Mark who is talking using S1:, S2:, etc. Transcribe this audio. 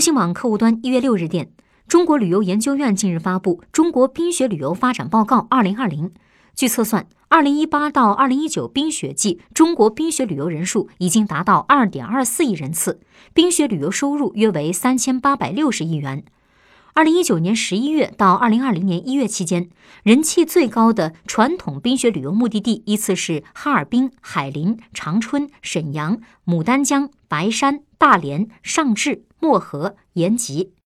S1: 中新网客户端一月六日电，中国旅游研究院近日发布《中国冰雪旅游发展报告（二零二零）》。据测算，二零一八到二零一九冰雪季，中国冰雪旅游人数已经达到二点二四亿人次，冰雪旅游收入约为三千八百六十亿元。二零一九年十一月到二零二零年一月期间，人气最高的传统冰雪旅游目的地依次是哈尔滨、海林、长春、沈阳、牡丹江、白山、大连、上智、漠河、延吉。